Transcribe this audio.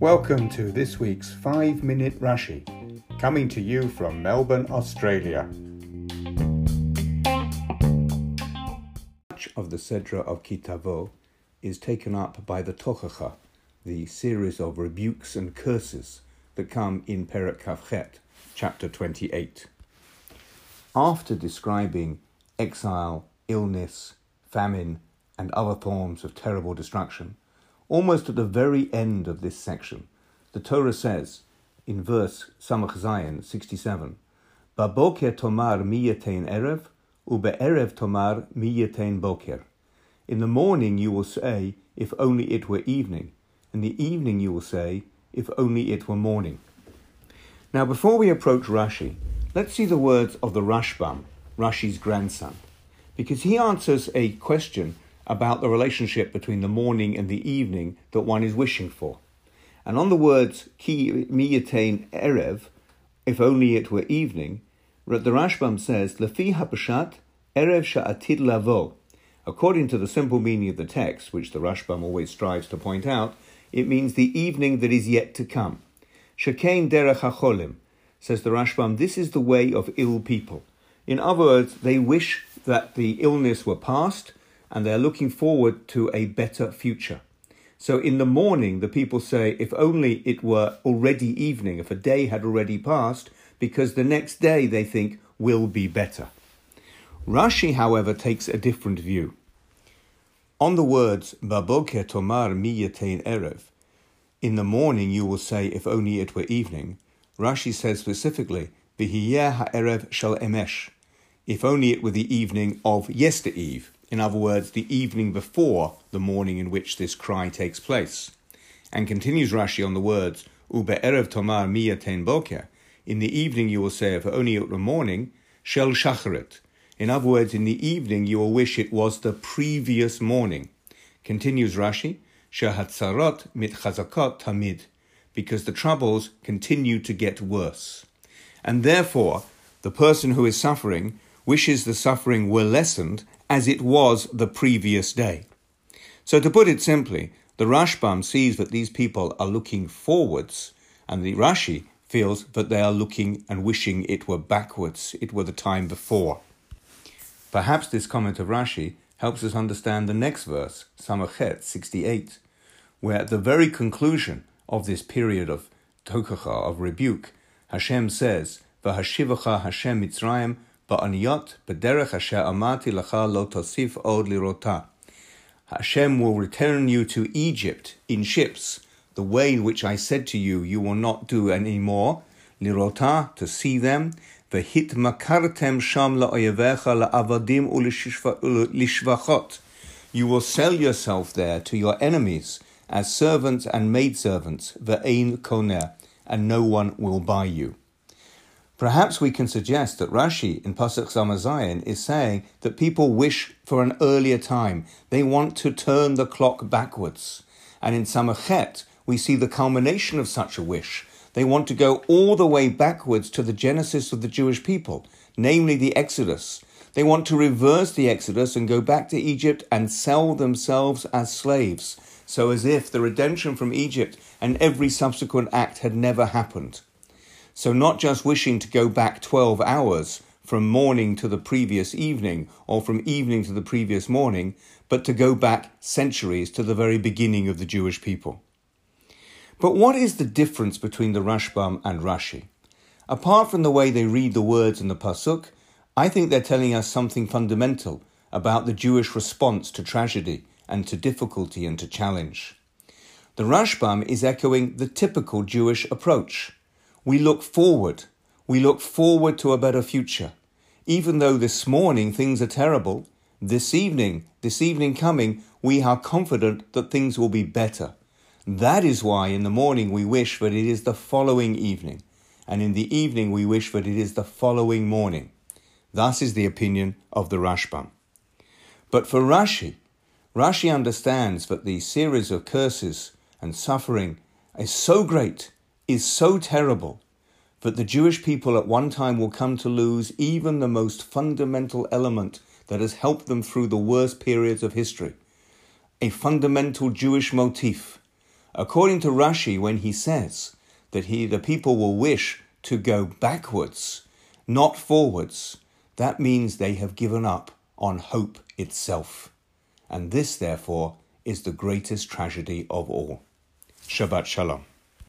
Welcome to this week's 5 Minute Rashi, coming to you from Melbourne, Australia. Much of the Sedra of Ki Tavo is taken up by the Tochacha, the series of rebukes and curses that come in Perek Kaf Chet, chapter 28. After describing exile, illness, famine, and other forms of terrible destruction, Almost at the very end of this section, the Torah says, in verse Samach Zayin 67, Baboker tomar miyetein erev, ube'erev tomar miyetein boker. In the morning you will say, if only it were evening. In the evening you will say, if only it were morning. Now, before we approach Rashi, let's see the words of the Rashbam, Rashi's grandson, because he answers a question about the relationship between the morning and the evening that one is wishing for. And on the words ki miyatain erev, if only it were evening, the Rashbam says lefi hapashat erev sha'atid lavo. According to the simple meaning of the text, which the Rashbam always strives to point out, it means the evening that is yet to come. Shekain derech hacholim, says the Rashbam, this is the way of ill people. In other words, they wish that the illness were past and they're looking forward to a better future. So in the morning, the people say, if only it were already evening, if a day had already passed, because the next day they think will be better. Rashi, however, takes a different view. On the words, Baboker Tomar Miyatain Erev, in the morning you will say, if only it were evening, Rashi says specifically, Vihiyeh ha'erev shal emesh, if only it were the evening of yestereve, in other words, the evening before the morning in which this cry takes place. And continues Rashi on the words, Ube erev tomar miyaten boker, in the evening you will say, if only it were morning, shel shacharit. In other words, in the evening you will wish it was the previous morning. Continues Rashi, shehatzarot mit chazakot tamid, because the troubles continue to get worse. And therefore, the person who is suffering wishes the suffering were lessened as it was the previous day. So, to put it simply, the Rashbam sees that these people are looking forwards, and the Rashi feels that they are looking and wishing it were backwards, it were the time before. Perhaps this comment of Rashi helps us understand the next verse, Samach Chet 68, where at the very conclusion of this period of tokacha, of rebuke, Hashem says, V'hashivacha Hashem Mitzrayim ba'aniyot b'derech asher amati lacha lo tosif od lirota. Hashem will return you to Egypt in ships, the way in which I said to you, you will not do any more, lirota, to see them, v'hit makartem sham la'oyevecha la'avadim u'lishvachot. You will sell yourself there to your enemies as servants and maidservants, ve'ein koner, and no one will buy you. Perhaps we can suggest that Rashi in Pasuk Samach Zayin is saying that people wish for an earlier time. They want to turn the clock backwards. And in Samach Chet, we see the culmination of such a wish. They want to go all the way backwards to the genesis of the Jewish people, namely the Exodus. They want to reverse the Exodus and go back to Egypt and sell themselves as slaves, so as if the redemption from Egypt and every subsequent act had never happened. So, not just wishing to go back 12 hours from morning to the previous evening or from evening to the previous morning, but to go back centuries to the very beginning of the Jewish people. But what is the difference between the Rashbam and Rashi? Apart from the way they read the words in the Pasuk, I think they're telling us something fundamental about the Jewish response to tragedy and to difficulty and to challenge. The Rashbam is echoing the typical Jewish approach. We look forward. We look forward to a better future. Even though this morning things are terrible, this evening, this evening coming, we are confident that things will be better. That is why in the morning we wish that it is the following evening, and in the evening we wish that it is the following morning. Thus is the opinion of the Rashbam. But for Rashi, Rashi understands that the series of curses and suffering is so great is so terrible that the Jewish people at one time will come to lose even the most fundamental element that has helped them through the worst periods of history. a fundamental Jewish motif. According to Rashi, when he says that he, the people will wish to go backwards, not forwards, that means they have given up on hope itself. And this, therefore, is the greatest tragedy of all. Shabbat Shalom.